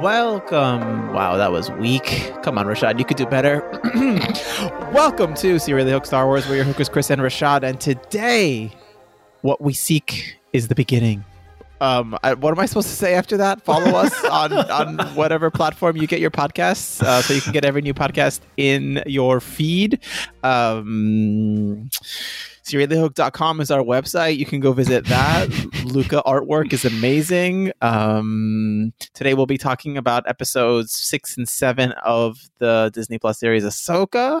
Welcome. Wow, that was weak. Come on, Rashaad, you could do better. Welcome to Serially Hooked Star Wars, where your hookers Chris and Rashaad, and today, what we seek is the beginning. Um, I, what am I supposed to say after that? Follow us on on whatever platform you get your podcasts, uh, so you can get every new podcast in your feed. Um, SeriallyHooked.com is our website. You can go visit that. Luca artwork is amazing. Um, today we'll be talking about episodes six and seven of the Disney Plus series Ahsoka.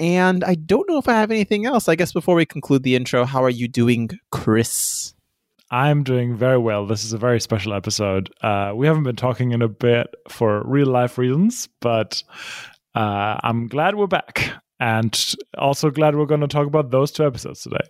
And I don't know if I have anything else. I guess before we conclude the intro, how are you doing, Chris? I'm doing very well. This is a very special episode. Uh, we haven't been talking in a bit for real life reasons, but uh, I'm glad we're back and also glad we're going to talk about those two episodes today.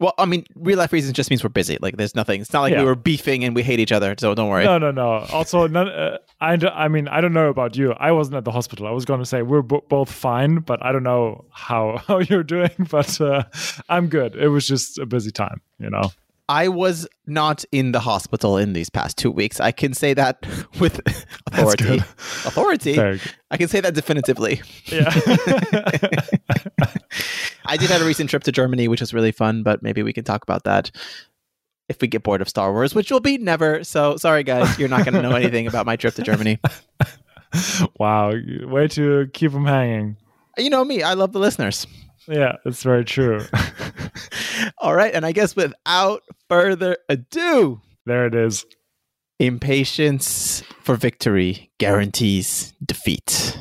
Well, I mean, real life reasons just means we're busy. Like, there's nothing. It's not like yeah. we were beefing and we hate each other. So don't worry. No, no, no. Also, none, uh, I, I mean, I don't know about you. I wasn't at the hospital. I was going to say we're b- both fine, but I don't know how how you're doing. But uh, I'm good. It was just a busy time, you know. I was not in the hospital in these past two weeks. I can say that with authority. Authority. I can say that definitively. Yeah. I did have a recent trip to Germany, which was really fun, but maybe we can talk about that if we get bored of Star Wars, which will be never. So sorry, guys, you're not going to know anything about my trip to Germany. wow, way to keep them hanging. You know me, I love the listeners. Yeah, it's very true. All right. And I guess without further ado, there it is. Impatience for victory guarantees defeat.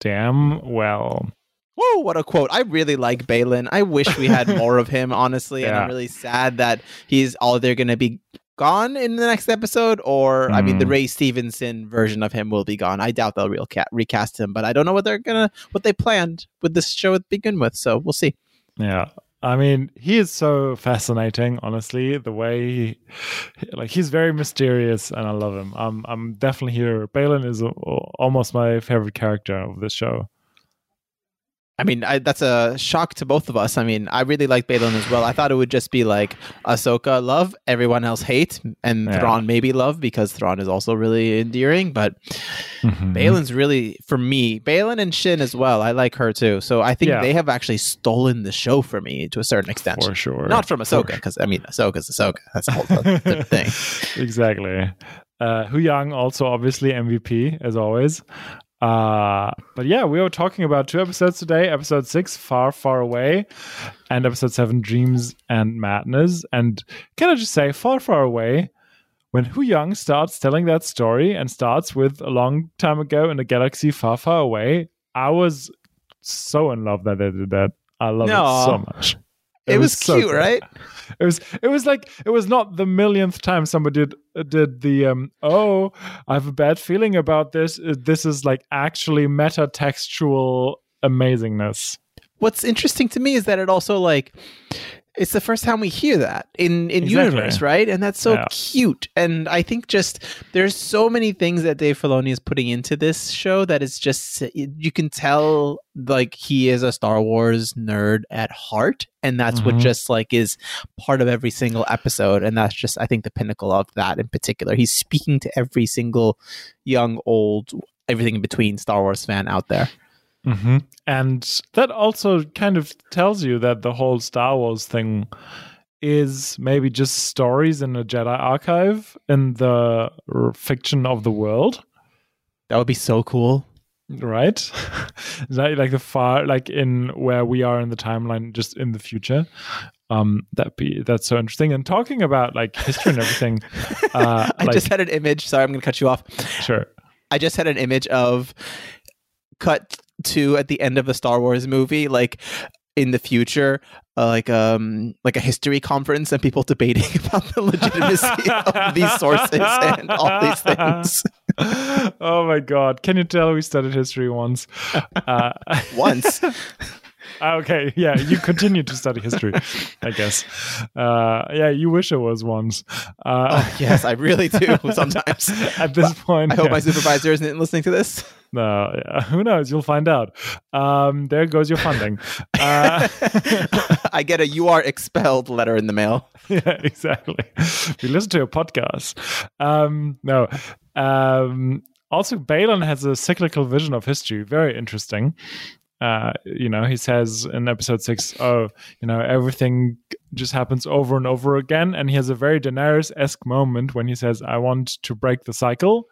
Damn well. Whoa, what a quote. I really like Baylan. I wish we had more of him, honestly. Yeah. And I'm really sad that he's all they're going to be gone in the next episode, or mm. I mean, the hmm. Ray Stevenson version of him will be gone. I doubt they'll real cat recast him, but I don't know what they're gonna what they planned with this show to begin with. So we'll see. Yeah. I mean, he is so fascinating, honestly, the way he, like he's very mysterious and I love him. I'm I'm definitely here. Baylan is a, almost my favorite character of this show. I mean, I, that's a shock to both of us. I mean, I really like Baylan as well. I thought it would just be like Ahsoka love, everyone else hate, and yeah. Thrawn maybe love because Thrawn is also really endearing. But mm-hmm. Baylan's really for me. Baylan and Shin as well. I like her too. So I think yeah. they have actually stolen the show for me to a certain extent. For sure. Not from Ahsoka because I mean, Ahsoka's Ahsoka. That's a whole other thing. Exactly. Uh, Huyang also obviously MVP as always. Uh, but yeah, we were talking about two episodes today episode six, Far, Far Away, and episode seven, Dreams and Madness. And can I just say, Far, Far Away, when Huyang starts telling that story and starts with a long time ago in a galaxy far, far away, I was so in love that they did that. I love no. it so much. It, it was, was so cute, right? It was it was like it was not the millionth time somebody did did the um oh I have a bad feeling about this. Uh, this is like actually meta textual amazingness. What's interesting to me is that it also like it's the first time we hear that in in exactly. universe, right? And that's so yeah. cute. And I think just there's so many things that Dave Filoni is putting into this show that it's just you can tell like he is a Star Wars nerd at heart, and that's mm-hmm. what just like is part of every single episode. And that's just I think the pinnacle of that in particular. He's speaking to every single young, old, everything in between Star Wars fan out there. Mm-hmm. And that also kind of tells you that the whole Star Wars thing is maybe just stories in a Jedi archive in the fiction of the world. That would be so cool. Right? like the far like in where we are in the timeline, just in the future. Um that be that's so interesting. And talking about like history and everything. Uh I like, just had an image. Sorry, I'm gonna cut you off. Sure. I just had an image of cut to at the end of a Star Wars movie, like in the future, uh, like um like a history conference and people debating about the legitimacy of these sources and all these things. oh my god! Can you tell we studied history once? Uh, once. Ah, okay, yeah, you continue to study history, I guess. Uh, yeah, you wish it was once. Uh, oh, yes, I really do sometimes. At this point, I hope yeah. my supervisor isn't listening to this. No, yeah. who knows? You'll find out. Um, there goes your funding. Uh, I get a "you are expelled" letter in the mail. yeah, exactly. We listen to a podcast. Um, no. Um, also, Baylan has a cyclical vision of history. Very interesting. Uh, you know, he says in episode six, "Oh, you know, everything just happens over and over again," and he has a very Daenerys-esque moment when he says, "I want to break the cycle."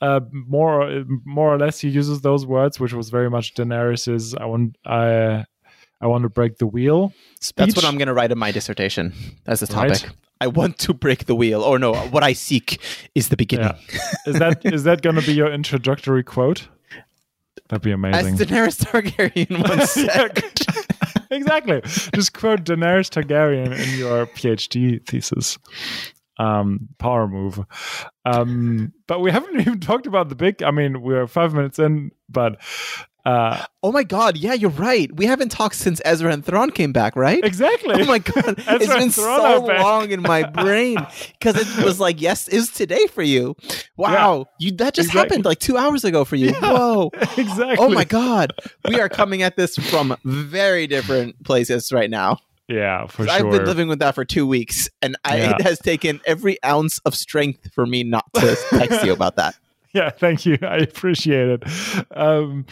Uh, more, more or less, he uses those words, which was very much Daenerys's. I want, I, I want to break the wheel. Speech. That's what I'm going to write in my dissertation as a topic. Right. I want to break the wheel, or no, what I seek is the beginning. Yeah. Is that is that going to be your introductory quote? That'd be amazing. As. Daenerys Targaryen once said. exactly. Just quote Daenerys Targaryen in your PhD thesis. Um, power move. Um, but we haven't even talked about the big. I mean, we're five minutes in, but uh, oh my god, yeah, you're right. We haven't talked since Ezra and Thrawn came back, right? exactly. Oh my god, it's been so long in my brain because it was like, yes, it was today for you. Wow, you that just Exactly. happened like two hours ago for you. Whoa. exactly. Oh my god, we are coming at this from very different places right now. Yeah, for sure. I've been living with that for two weeks, and I, Yeah. it has taken every ounce of strength for me not to text you about that. yeah, thank you. I appreciate it. Um,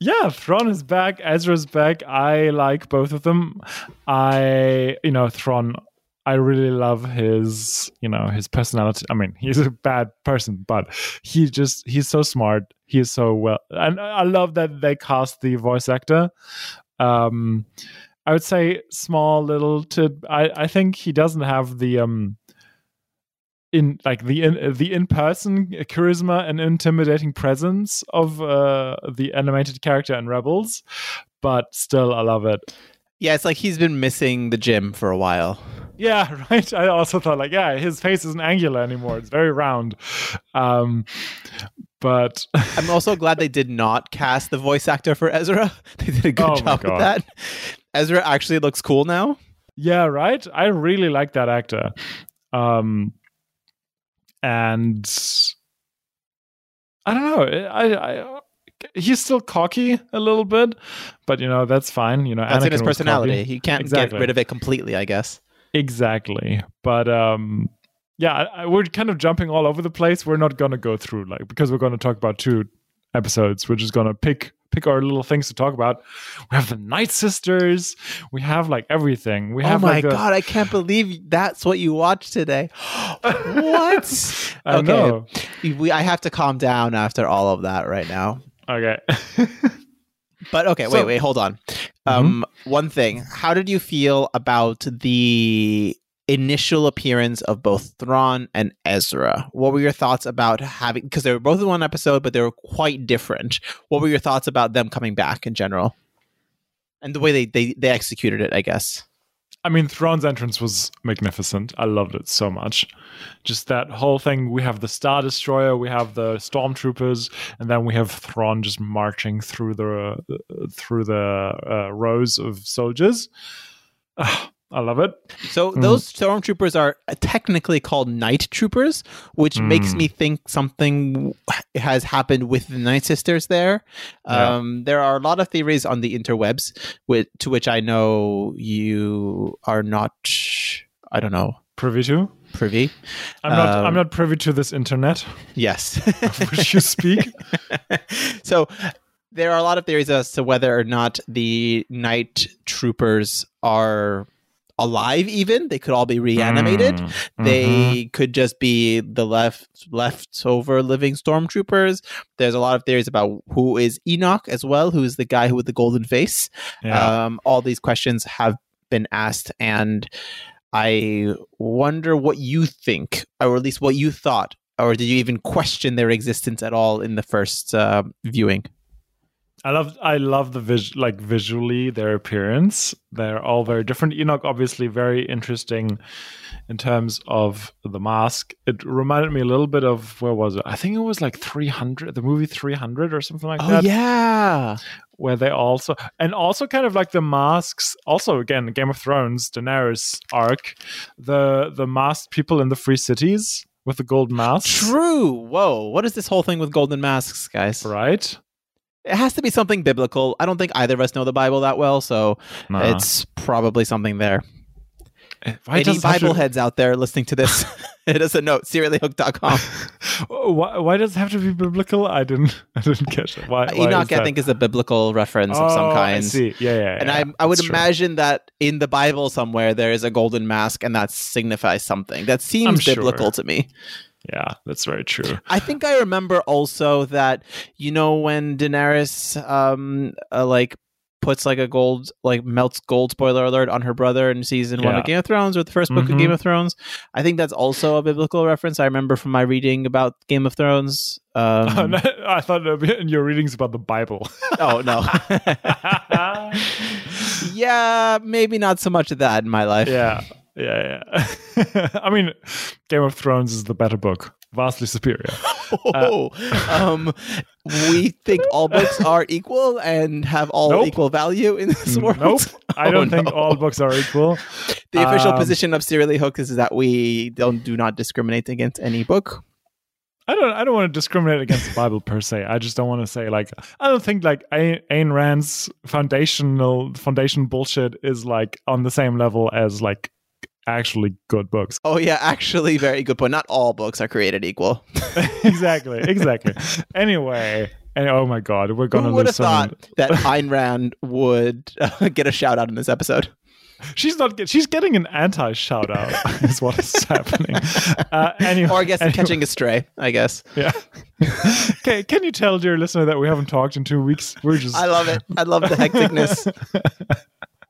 yeah, Thrawn is back. Ezra's back. I like both of them. I, you know, Thrawn. I really love his, you know, his personality. I mean, he's a bad person, but he just he's so smart. He's so well, and I love that they cast the voice actor. Um, I would say small little to. I I think he doesn't have the um in like the in the in person charisma and intimidating presence of uh, the animated character in Rebels, but still I love it. Yeah, it's like he's been missing the gym for a while. Yeah, right. I also thought like, yeah, his face isn't angular anymore; it's very round. Um, but I'm also glad they did not cast the voice actor for Ezra. They did a good Oh job with that. Ezra actually looks cool now. yeah, right. I really like that actor. Um, and I don't know. I, I he's still cocky a little bit, but you know that's fine. You know, That's in his personality. He can't Exactly. get rid of it completely, I guess. Exactly. But um yeah, I, I, we're kind of jumping all over the place. We're not going to go through like because we're going to talk about two episodes. We're just going to pick pick our little things to talk about. We have the Night Sisters. We have like everything. We have. Oh have my like a- god, I can't believe that's what you watched today. what? I okay. know. We, I have to calm down after all of that right now. Okay. But okay, So- wait, wait, hold on. Um, one thing. How did you feel about the initial appearance of both Thrawn and Ezra? What were your thoughts about having because they were both in one episode, but they were quite different. What were your thoughts about them coming back in general? And the way they, they, they executed it, I guess. I mean, Thrawn's entrance was magnificent. I loved it so much. Just that whole thing. We have the Star Destroyer, we have the Stormtroopers, and then we have Thrawn just marching through the uh, through the uh, rows of soldiers. Ah, I love it. So Mm. those stormtroopers are technically called night troopers, which makes Mm. me think something has happened with the Night Sisters there. Yeah. Um, there are a lot of theories on the interwebs, with, to which I know you are not. I don't know Privy to? privy. I'm not. Um, I'm not privy to this internet Yes, of which you speak. so there are a lot of theories as to whether or not the night troopers are alive even they could all be reanimated Mm, they mhm. could just be the left leftover living stormtroopers there's a lot of theories about who is enoch as well who is the guy who with the golden face Yeah. um, all these questions have been asked and i wonder what you think or at least what you thought or did you even question their existence at all in the first uh, viewing I love I love the vis like visually their appearance. They're all very different. Enoch obviously very interesting in terms of the mask. It reminded me a little bit of where was it? I think it was like 300, the movie 300 or something like Oh that. yeah. Where they also and also kind of like the masks. Also again, Game of Thrones, Daenerys arc, the the masked people in the free cities with the gold masks. True. Whoa. What is this whole thing with golden masks, guys? Right. It has to be something biblical. I don't think either of us know the Bible that well, so Nah. it's probably something there. Why Any it have to- Bible heads out there listening to this, hit us a note, seriallyhooked.com. why, why does it have to be biblical? I didn't I didn't catch it. Why, why Enoch, is I think, is a biblical reference of some Oh, I kind. see. Yeah, yeah. And yeah. I, I would true. imagine that in the Bible somewhere there is a golden mask, and that signifies something. That seems I'm sure. biblical to me. Yeah, that's very true. I think I remember also that you know when Daenerys um uh, like puts like a gold like melts gold spoiler alert on her brother in season one of Game of Thrones or the first book of Mhm. Game of Thrones. I think that's also a biblical reference. I remember from my reading about Game of Thrones. Um, I thought in your readings about the Bible. oh no. yeah, maybe not so much of that in my life. yeah, yeah, yeah. I mean, Game of Thrones is the better book, vastly superior. Oh, um, we think all books are equal and have all Nope. equal value in this world. Nope, I Oh, don't think no. all books are equal. The official Um, position of Serially Hook is that we don't do not discriminate against any book. I don't. I don't want to discriminate against the Bible per se. I just don't want to say like I don't think like Ayn Ayn Rand's foundational foundation bullshit is like on the same level as like actually good books. Oh yeah, actually, very good point. Not all books are created equal. exactly, exactly. Anyway, and oh my god, we're gonna Who would have thought that Ayn Rand would uh, get a shout out in this episode? She's not. Get, she's getting an anti shout out. is what is happening. Uh, anyway, Or I guess anyway, catching a stray. I guess Yeah. okay. Can you tell, dear listener, that we haven't talked in two weeks? We're just. I love it. I love the hecticness.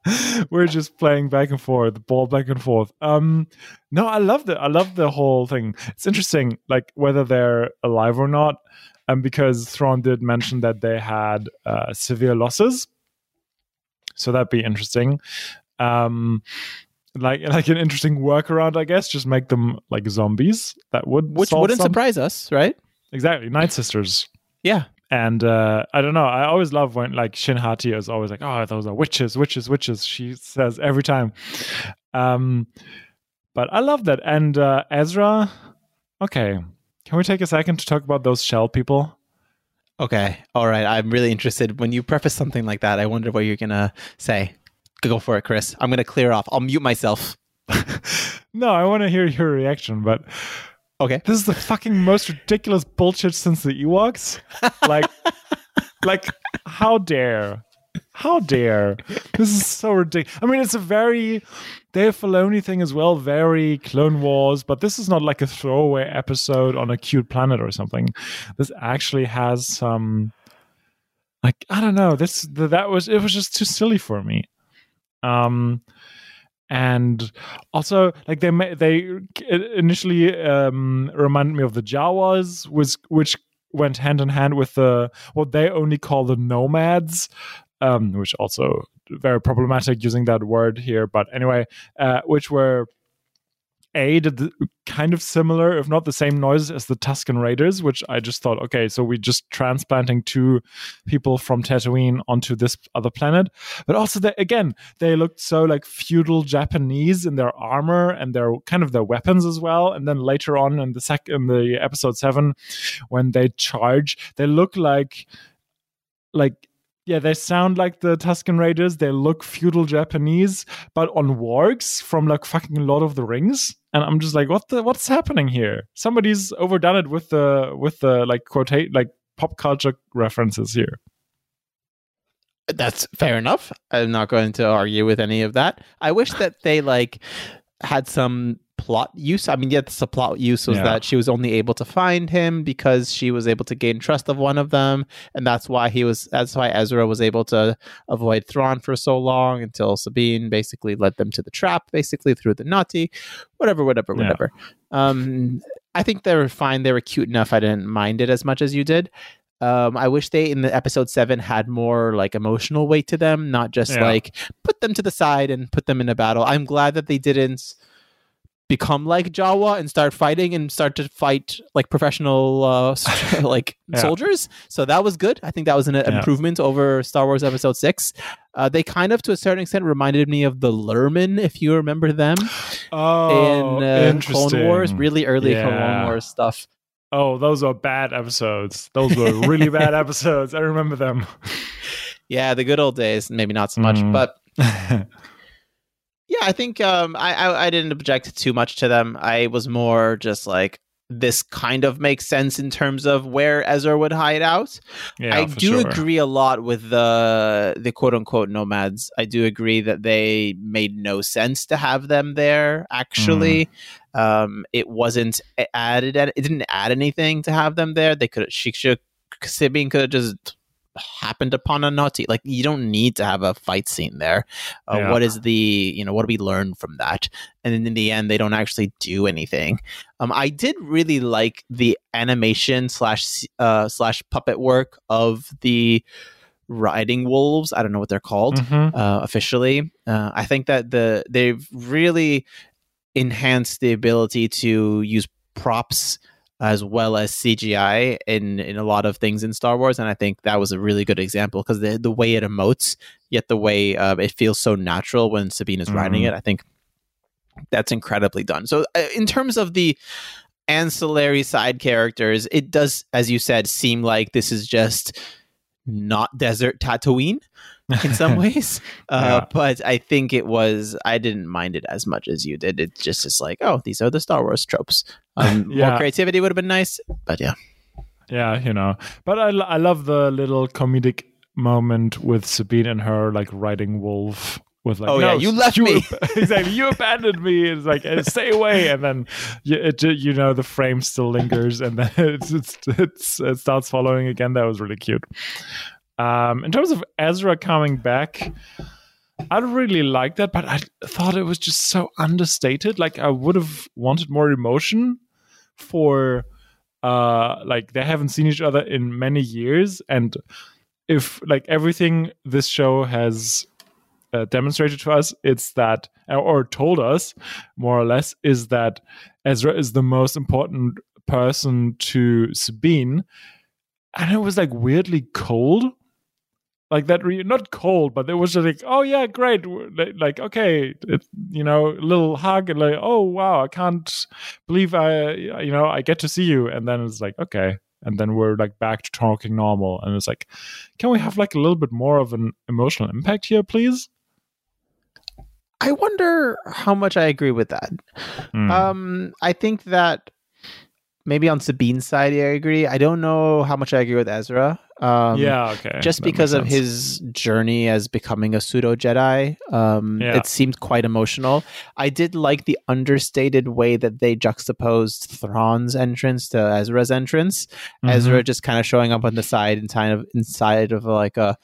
we're just playing back and forth, ball back and forth. Um, no, I love the I love the whole thing. It's interesting, like whether they're alive or not, um, because Thrawn did mention that they had uh, severe losses, so that'd be interesting. Um, like like an interesting workaround, I guess. Just make them like zombies. That would Which wouldn't some- surprise us, right? exactly Night Sisters. Yeah. And uh, I don't know. I always love when like Shin Hati is always like, "Oh, those are witches, witches, witches." She says every time. Um, but I love that. And uh, Ezra, okay, can we take a second to talk about those shell people? Okay. All right. I'm really interested. When you preface something like that, I wonder what you're gonna say. Go for it, Chris. I'm gonna clear off. I'll mute myself. no, I want to hear your reaction. But Okay. this is the fucking most ridiculous bullshit since the Ewoks. Like, like, how dare? How dare? This is so ridiculous. I mean, it's a very Dave Filoni thing as well, very Clone Wars, but this is not like a throwaway episode on a cute planet or something. This actually has some, like, I don't know. This that was it was just too silly for me. Um, and also like they they initially um reminded me of the Jawas, was which went hand in hand with the what they only call the nomads, um, which also very problematic using that word here. But anyway, uh, which were a did the, kind of similar, if not the same noises as the Tusken Raiders, which I just thought, okay, so we're just transplanting two people from Tatooine onto this other planet. But also, they, again, they looked so like feudal Japanese in their armor and their kind of their weapons as well. And then later on in the sec in the episode seven, when they charge, they look like like yeah, they sound like the Tusken Raiders. They look feudal Japanese, but on wargs from like fucking Lord of the Rings. And I'm just like, what the what's happening here? Somebody's overdone it with the with the like quotate like pop culture references here. That's fair enough. I'm not going to argue with any of that. I wish that they like had some plot use. I mean, yes, the plot use was Yeah. that she was only able to find him because she was able to gain trust of one of them, and that's why he was. That's why Ezra was able to avoid Thrawn for so long until Sabine basically led them to the trap, basically through the Noti, whatever, whatever, Yeah. whatever. Um, I think they were fine. They were cute enough. I didn't mind it as much as you did. Um, I wish they in the episode seven had more like emotional weight to them, not just Yeah. like put them to the side and put them in a battle. I'm glad that they didn't become like Jawa and start fighting and start to fight like professional uh, like Yeah. soldiers. So that was good. I think that was an Yeah. improvement over Star Wars Episode Six. Uh, they kind of, to a certain extent, reminded me of the Lurmen, if you remember them Oh, in uh. Clone Wars, really early Clone Wars stuff. Oh, those are bad episodes. Those were really bad episodes. I remember them. Yeah, the good old days. Maybe not so much, Mm. but yeah, I think um, I, I I didn't object too much to them. I was more just like this kind of makes sense in terms of where Ezra would hide out. yeah, I do sure. agree a lot with the the quote unquote nomads. I do agree that they made no sense to have them there. Actually, Mm. um, it wasn't added. It didn't add anything to have them there. They could she should Sabine could have just happened upon a Noti. Like you don't need to have a fight scene there. Uh, Yeah. What is the you know what do we learn from that? And then in the end, they don't actually do anything. Um, I did really like the animation slash uh, slash puppet work of the riding wolves. I don't know what they're called Mhm. uh, officially. Uh, I think that the they've really enhanced the ability to use props as well as CGI in in a lot of things in Star Wars, and I think that was a really good example because the the way it emotes, yet the way uh, it feels so natural when Sabine is riding Mhm. it, I think that's incredibly done. So, uh, in terms of the ancillary side characters, it does, as you said, seem like this is just not desert Tatooine in some ways. Uh, Yeah. But I think it was, I didn't mind it as much as you did. It just is like, oh, these are the Star Wars tropes. Um, Yeah. More creativity would have been nice. But yeah. Yeah, you know. But I, I love the little comedic moment with Sabine and her like riding wolf with like, Oh, no, yeah, you left you me." exactly, you abandoned me. It's like "Eh, stay away, and then you, it, you know the frame still lingers, and then it's, it's, it's it starts following again. That was really cute. Um, in terms of Ezra coming back, I really like that, but I thought it was just so understated. Like I would have wanted more emotion for uh like they haven't seen each other in many years and if like everything this show has uh, demonstrated to us it's that or told us more or less is that Ezra is the most important person to Sabine and it was like weirdly cold like that re- not cold but it was just like oh yeah great like, okay it, you know a little hug and like oh wow i can't believe i you know i get to see you and then it's like okay and then we're like back to talking normal and it's like can we have like a little bit more of an emotional impact here please I wonder how much I agree with that. Hmm. Um, I think that maybe on Sabine's side, I agree. I don't know how much I agree with Ezra. Um, yeah okay just that because of his journey as becoming a pseudo Jedi. Um, Yeah. It seemed quite emotional. I did like the understated way that they juxtaposed Thrawn's entrance to Ezra's entrance. Mhm. Ezra just kind of showing up on the side and kind of inside of like a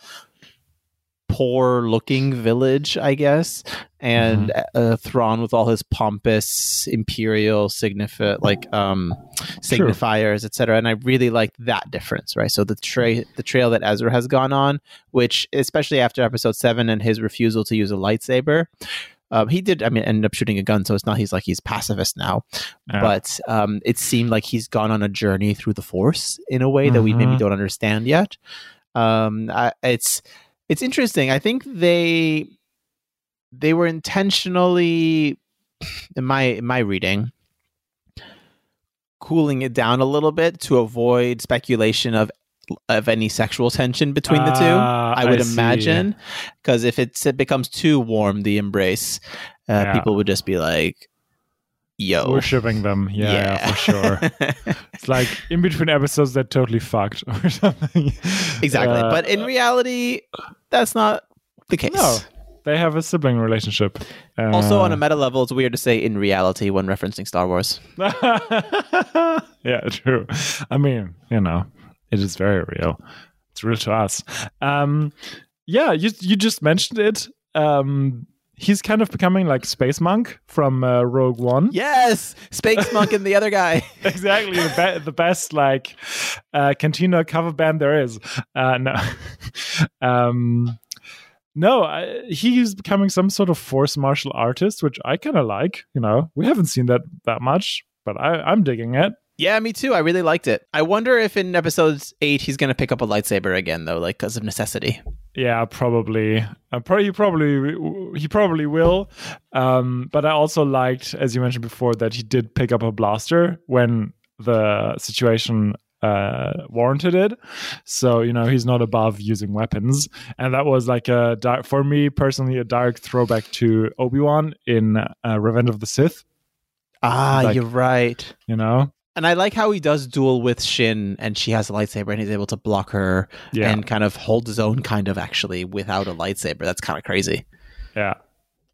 poor looking village, I guess, and uh, Thrawn with all his pompous imperial signifi- like um signifiers, etc. And I really liked that difference, right? So the tra- the trail that Ezra has gone on, which especially after Episode Seven and his refusal to use a lightsaber. Um, he did, I mean, end up shooting a gun, so it's not he's like he's pacifist now Yeah. but um, it seemed like he's gone on a journey through the force in a way that we maybe Mhm. don't understand yet. Um, I, it's it's interesting. I think they they were intentionally, in my in my reading, cooling it down a little bit to avoid speculation of of any sexual tension between the two. Ah, I would see. imagine because if it's, it becomes too warm, the embrace, uh, Yeah. people would just be like, "Yo, we're shipping them yeah, yeah, for sure It's like in between episodes they're totally fucked or something. exactly. Uh, but in reality, that's not the case. no, they have a sibling relationship. Also, on a Uh, meta level, it's weird to say in reality when referencing Star Wars. yeah, true. I mean, you know, it is very real. It's real to us. Um, yeah, you you just mentioned it. Um, he's kind of becoming like Space Monk from uh, Rogue One. Yes, Space Monk and the other guy. exactly the, be- the best like uh, Cantina cover band there is. Uh, no, um, no, I, he's becoming some sort of force martial artist, which I kind of like. You know, we haven't seen that that much, but I, I'm digging it. Yeah, me too. I really liked it. I wonder if in episodes eight he's going to pick up a lightsaber again, though, like because of necessity. Yeah, probably. Uh, probably, probably he probably will. Um, but I also liked, as you mentioned before, that he did pick up a blaster when the situation uh, warranted it. So you know he's not above using weapons, and that was like a dark, for me personally a dark throwback to Obi Wan in uh, Revenge of the Sith. Ah, Like- you're right. You know, And I like how he does duel with Shin, and she has a lightsaber, and he's able to block her yeah, and kind of hold his own, kind of actually without a lightsaber. That's kind of crazy. yeah.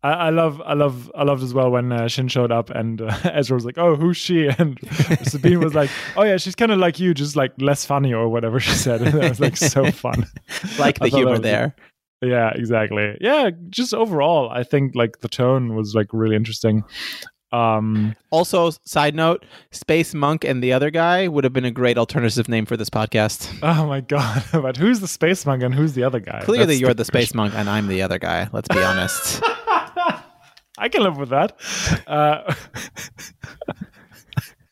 I, I love, I love, I loved as well when uh, Shin showed up and uh, Ezra was like, "Oh, who's she?" and Sabine was like, "Oh yeah, she's kind of like you, just like less funny or whatever she said." And that was like so fun. Like the humor there. Yeah, exactly. Yeah, just overall, I think like the tone was like really interesting. Um, Also, side note: Space Monk and the other guy would have been a great alternative name for this podcast. oh my god! But who's the space monk and who's the other guy? Clearly, That's you're the space monk, and I'm the other guy. Let's be honest. I can live with that. Uh,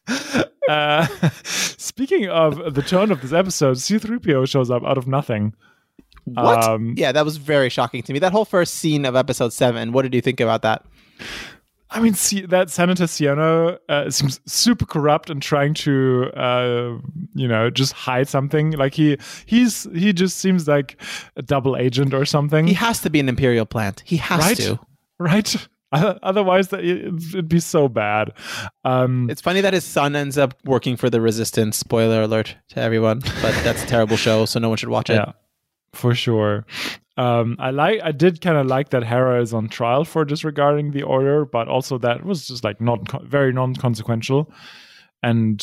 uh, speaking of the tone of this episode, C3PO shows up out of nothing. What? Um, yeah, that was very shocking to me. That whole first scene of episode seven. What did you think about that? I mean, see, that Senator Xiono uh, seems super corrupt and trying to, uh, you know, just hide something. Like he, he's he just seems like a double agent or something, He has to be an imperial plant. He has Right? to. right? Otherwise, that it'd be so bad. Um, It's funny that his son ends up working for the Resistance. Spoiler alert to everyone, but that's a terrible show, so no one should watch it. yeah, for sure. Um, I like. I did kind of like that Hera is on trial for disregarding the order, but also that was just like not very non-consequential. And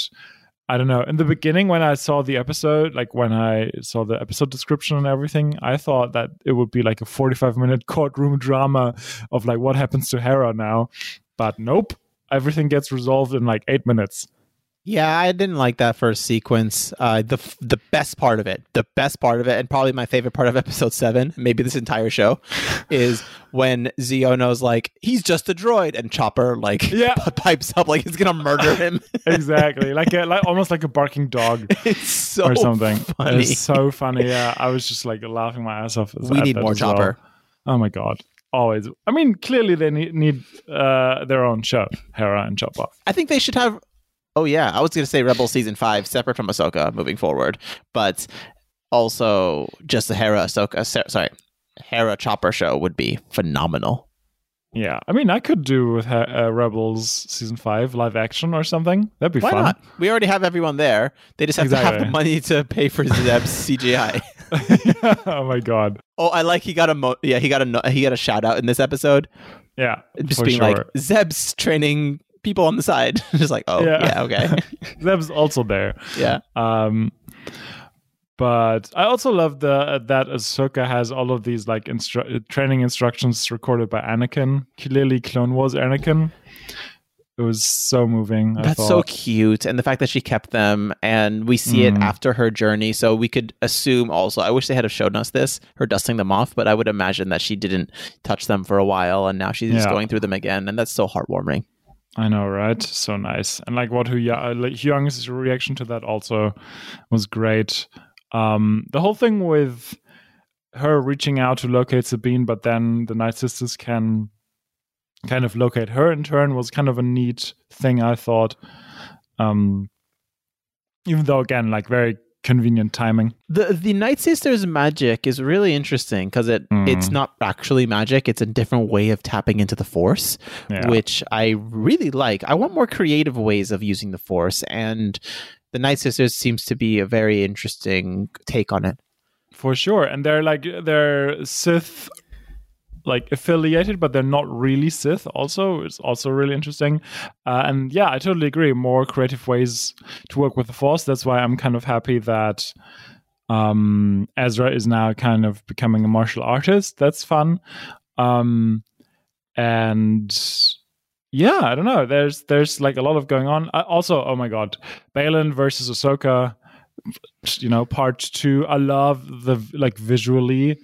I don't know. In the beginning, when I saw the episode, like when I saw the episode description and everything, I thought that it would be like a forty-five-minute courtroom drama of like what happens to Hera now. But nope, everything gets resolved in like eight minutes. Yeah, I didn't like that first sequence. Uh, the the best part of it, the best part of it, and probably my favorite part of episode seven, maybe this entire show, is when Xiono's like, "He's just a droid," and Chopper like Yeah. p- pipes up like he's gonna murder him. Exactly, like a, like almost like a barking dog. it's so or something. funny. It's so funny. Yeah, I was just like laughing my ass off. we need more as well. Chopper. Oh my god, always. I mean, clearly they need, need uh, their own show, Hera and Chopper. I think they should have. Oh yeah, I was gonna say Rebel season five, separate from Ahsoka, moving forward, but also just the Hera Ahsoka. Sorry, Hera Chopper show would be phenomenal. Yeah, I mean, I could do with uh, uh, Rebels season five live action or something. That'd be Why fun. not? We already have everyone there. They just have to have the money to pay for Zeb's CGI. oh my god. Oh, I like he got a mo- yeah he got a he got a shout out in this episode, Yeah, just for being sure. like Zeb's training people on the side. just like oh Yeah. yeah, okay was also there. yeah Um, but I also love the that Ahsoka has all of these like instru- training instructions recorded by Anakin. Clearly, Clone Wars Anakin. It was so moving. I That's so cute, and the fact that she kept them, and we see it Mm. after her journey, so we could assume also. I wish they had have shown us this, her dusting them off, but I would imagine that she didn't touch them for a while, and now she's just Yeah. going through them again, and that's so heartwarming. I know, right? So nice. And like what Ya- uh, reaction to that also was great. Um, the whole thing with her reaching out to locate Sabine, but then the Night Sisters can kind of locate her in turn was kind of a neat thing, I thought. Um, even though, again, like very convenient timing. The the Night Sisters magic is really interesting because it Mm. it's not actually magic; it's a different way of tapping into the Force, Yeah. which I really like. I want more creative ways of using the Force, and the Night Sisters seems to be a very interesting take on it. For sure. And they're like they're Sith like affiliated, but they're not really Sith also. It's also really interesting. Uh, and yeah, I totally agree. More creative ways to work with the Force. That's why I'm kind of happy that um Ezra is now kind of becoming a martial artist. That's fun. Um and yeah, I don't know. There's there's like a lot of going on. Uh, also, oh my god, Baylan versus Ahsoka. You know, part two. I love the like visually.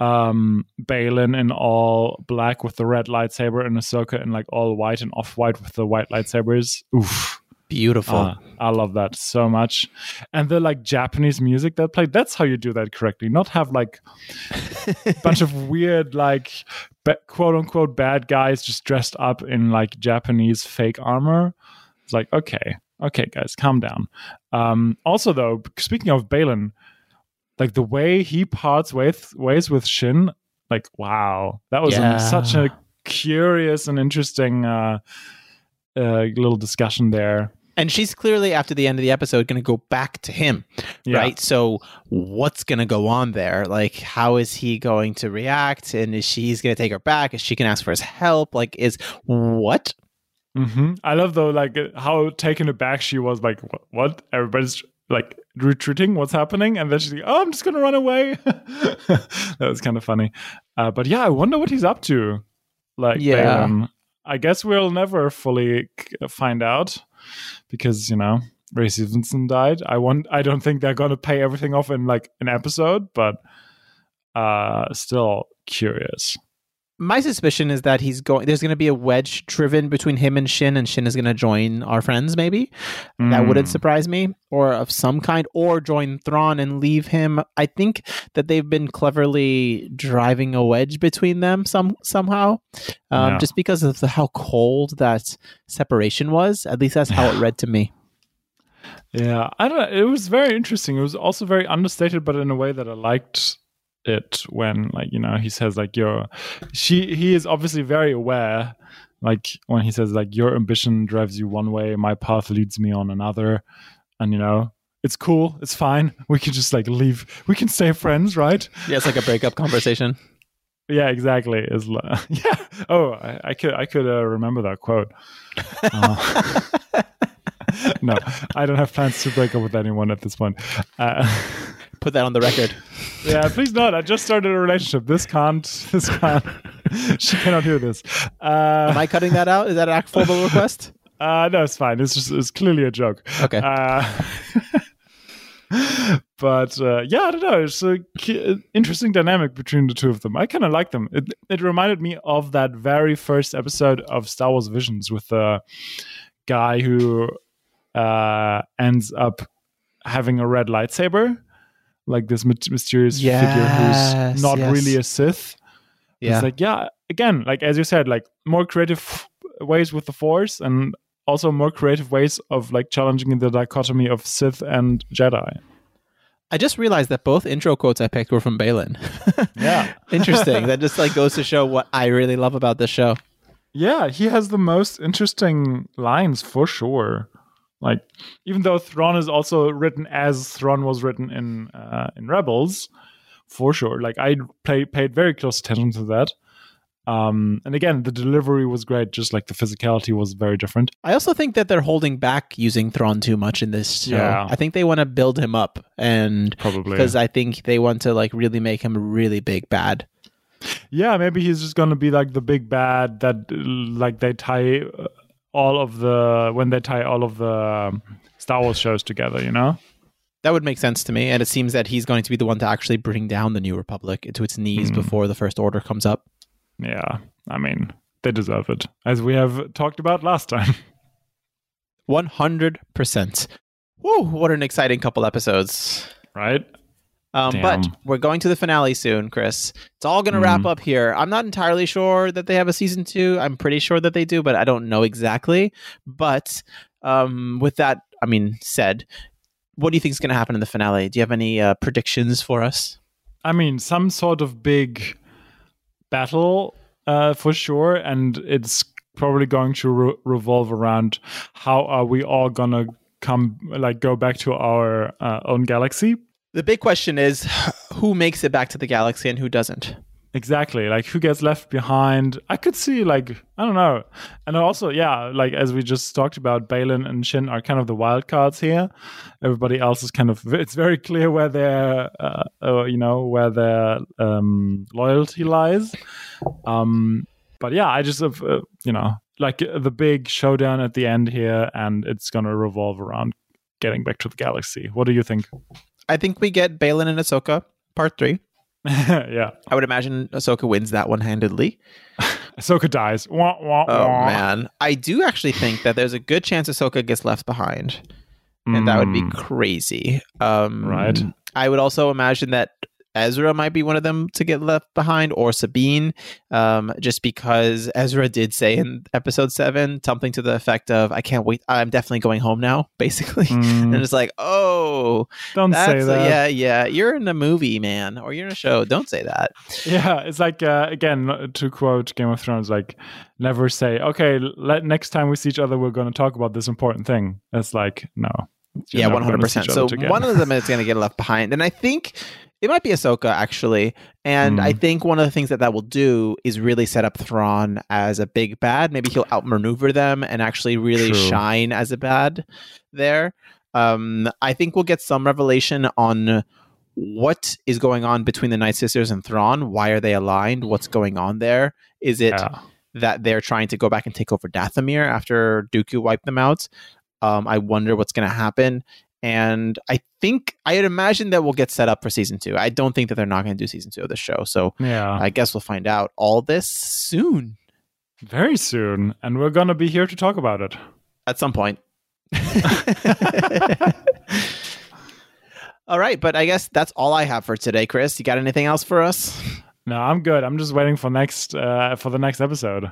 Um, Baylan in all black with the red lightsaber, and Ahsoka in like all white and off white with the white lightsabers. Oof, Beautiful. uh, I love that so much. And the like Japanese music that played, that's how you do that correctly. Not have like a bunch of weird, like ba- quote unquote bad guys just dressed up in like Japanese fake armor. It's like, okay, okay, guys, calm down. Um, also, though, speaking of Baylan, like the way he parts ways, ways with Shin, like, wow, that was Yeah. such a curious and interesting uh, uh, little discussion there. and she's clearly after the end of the episode going to go back to him, Yeah. right? So what's going to go on there? Like, how is he going to react? And is she's going to take her back? Is she going to ask for his help? Like, is what? hmm I love though, like how taken aback she was. Like, what? Everybody's like retreating. What's happening? And then she's like, "Oh, I'm just gonna run away." that was kind of funny. Uh, but yeah, I wonder what he's up to. Like, Yeah. Baylan. I guess we'll never fully find out because you know Ray Stevenson died. I want. I don't think they're gonna pay everything off in like an episode, but uh, still curious. My suspicion is that he's going. There's going to be a wedge driven between him and Shin, and Shin is going to join our friends. Maybe that wouldn't Mm. surprise me, or of some kind, or join Thrawn and leave him. I think that they've been cleverly driving a wedge between them some somehow, um, Yeah. just because of the, how cold that separation was. At least that's how it read to me. Yeah, I don't know. It was very interesting. It was also very understated, but in a way that I liked it when, like, you know, he says, like, your, she, he is obviously very aware, like, when he says, like, your ambition drives you one way, my path leads me on another. And, you know, it's cool. It's fine. We can just, like, leave. We can stay friends, right? Yeah, it's like a breakup conversation. Yeah, exactly. Is yeah. Oh, I, I could I could uh, remember that quote. Uh, no, I don't have plans to break up with anyone at this point. Uh, Put that on the record. yeah, please not. I just started a relationship. This can't. This can't. she cannot hear this. Am Uh, I cutting that out? Is that an act formal request? uh, no, it's fine. It's just it's clearly a joke. Okay. Uh, but uh, yeah, I don't know. It's a ki- interesting dynamic between the two of them. I kind of like them. It, it reminded me of that very first episode of Star Wars Visions with the guy who uh, ends up having a red lightsaber, like this my- mysterious figure who's not yes. really a Sith. yeah. It's like, yeah, again, like as you said, like more creative ways with the Force and also more creative ways of like challenging the dichotomy of Sith and Jedi. I just realized that both intro quotes I picked were from Baylan. Yeah. Interesting. that just like goes to show what I really love about this show. Yeah, he has the most interesting lines for sure. Like, even though Thrawn is also written as Thrawn was written in uh, in Rebels, for sure. Like, I play, paid very close attention to that. Um, and again, the delivery was great. Just like the physicality was very different. I also think that they're holding back using Thrawn too much in this show. Yeah. I think they want to build him up and Probably because I think they want to like really make him really big bad. Yeah, maybe he's just gonna be like the big bad that like they tie uh, all of the when they tie all of the um, Star Wars shows together. You know? That would make sense to me. And it seems that he's going to be the one to actually bring down the New Republic to its knees Hmm. before the First Order comes up. Yeah. I mean, they deserve it, as we have talked about last time. 100%. Woo, what an exciting couple episodes. right? Um, but we're going to the finale soon, Chris. It's all going to wrap Mhm. up here. I'm not entirely sure that they have a season two. I'm pretty sure that they do, but I don't know exactly. But um, with that, I mean, said, what do you think is going to happen in the finale? Do you have any uh, predictions for us? I mean, some sort of big battle uh, for sure, and it's probably going to re- revolve around how are we all gonna come like go back to our uh, own galaxy The big question is who makes it back to the galaxy and who doesn't? Exactly. Like who gets left behind? I could see like I don't know. And also, yeah, like as we just talked about, Baylan and Shin are kind of the wild cards here. Everybody else is kind of it's very clear where their uh, uh, you know where their um, loyalty lies. Um, but yeah, I just, uh, you know, like the big showdown at the end here, and it's going to revolve around getting back to the galaxy. What do you think? I think we get Baylan and Ahsoka part three. yeah. I would imagine Ahsoka wins that one handedly. Ahsoka dies. Wah, wah, Oh wah. man, I do actually think that there's a good chance Ahsoka gets left behind, and that would be Mm, crazy. Um, Right. I would also imagine that Ezra might be one of them to get left behind, or Sabine, um, just because Ezra did say in episode seven something to the effect of, "I can't wait. I'm definitely going home now." Basically, mm, and it's like, oh, don't say that. yeah, yeah. You're in a movie, man, or you're in a show. Don't say that. Yeah, it's like uh, again to quote Game of Thrones, like never say, "Okay, let next time we see each other, we're going to talk about this important thing." It's like no, You're yeah, 100%. So one of them is going to get left behind, and I think it might be Ahsoka actually. And I Mm. think one of the things that that will do is really set up Thrawn as a big bad. Maybe he'll outmaneuver them and actually really True. shine as a bad there. Um, I think we'll get some revelation on what is going on between the Night Sisters and Thrawn. Why are they aligned? What's going on there? Is it yeah. that they're trying to go back and take over Dathomir after Dooku wiped them out. Um, I wonder what's going to happen. And I think, I had imagined that we'll get set up for season two. I don't think that they're not going to do season two of the show. So yeah, I guess we'll find out all this soon very soon, and we're going to be here to talk about it. at some point. all right. But I guess that's all I have for today, Chris. You got anything else for us? No, I'm good. I'm just waiting for next uh, for the next episode.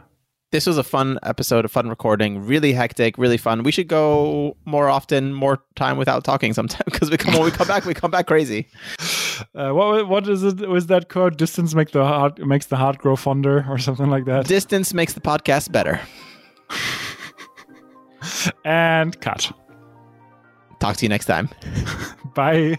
This was a fun episode, a fun recording, really hectic, really fun. We should go more often, more time without talking sometimes because we come when we come back, we come back crazy. Uh, what what is it? Was that quote? Distance make the heart makes the heart grow fonder, or something like that. Distance makes the podcast better. And cut. Talk to you next time. Bye.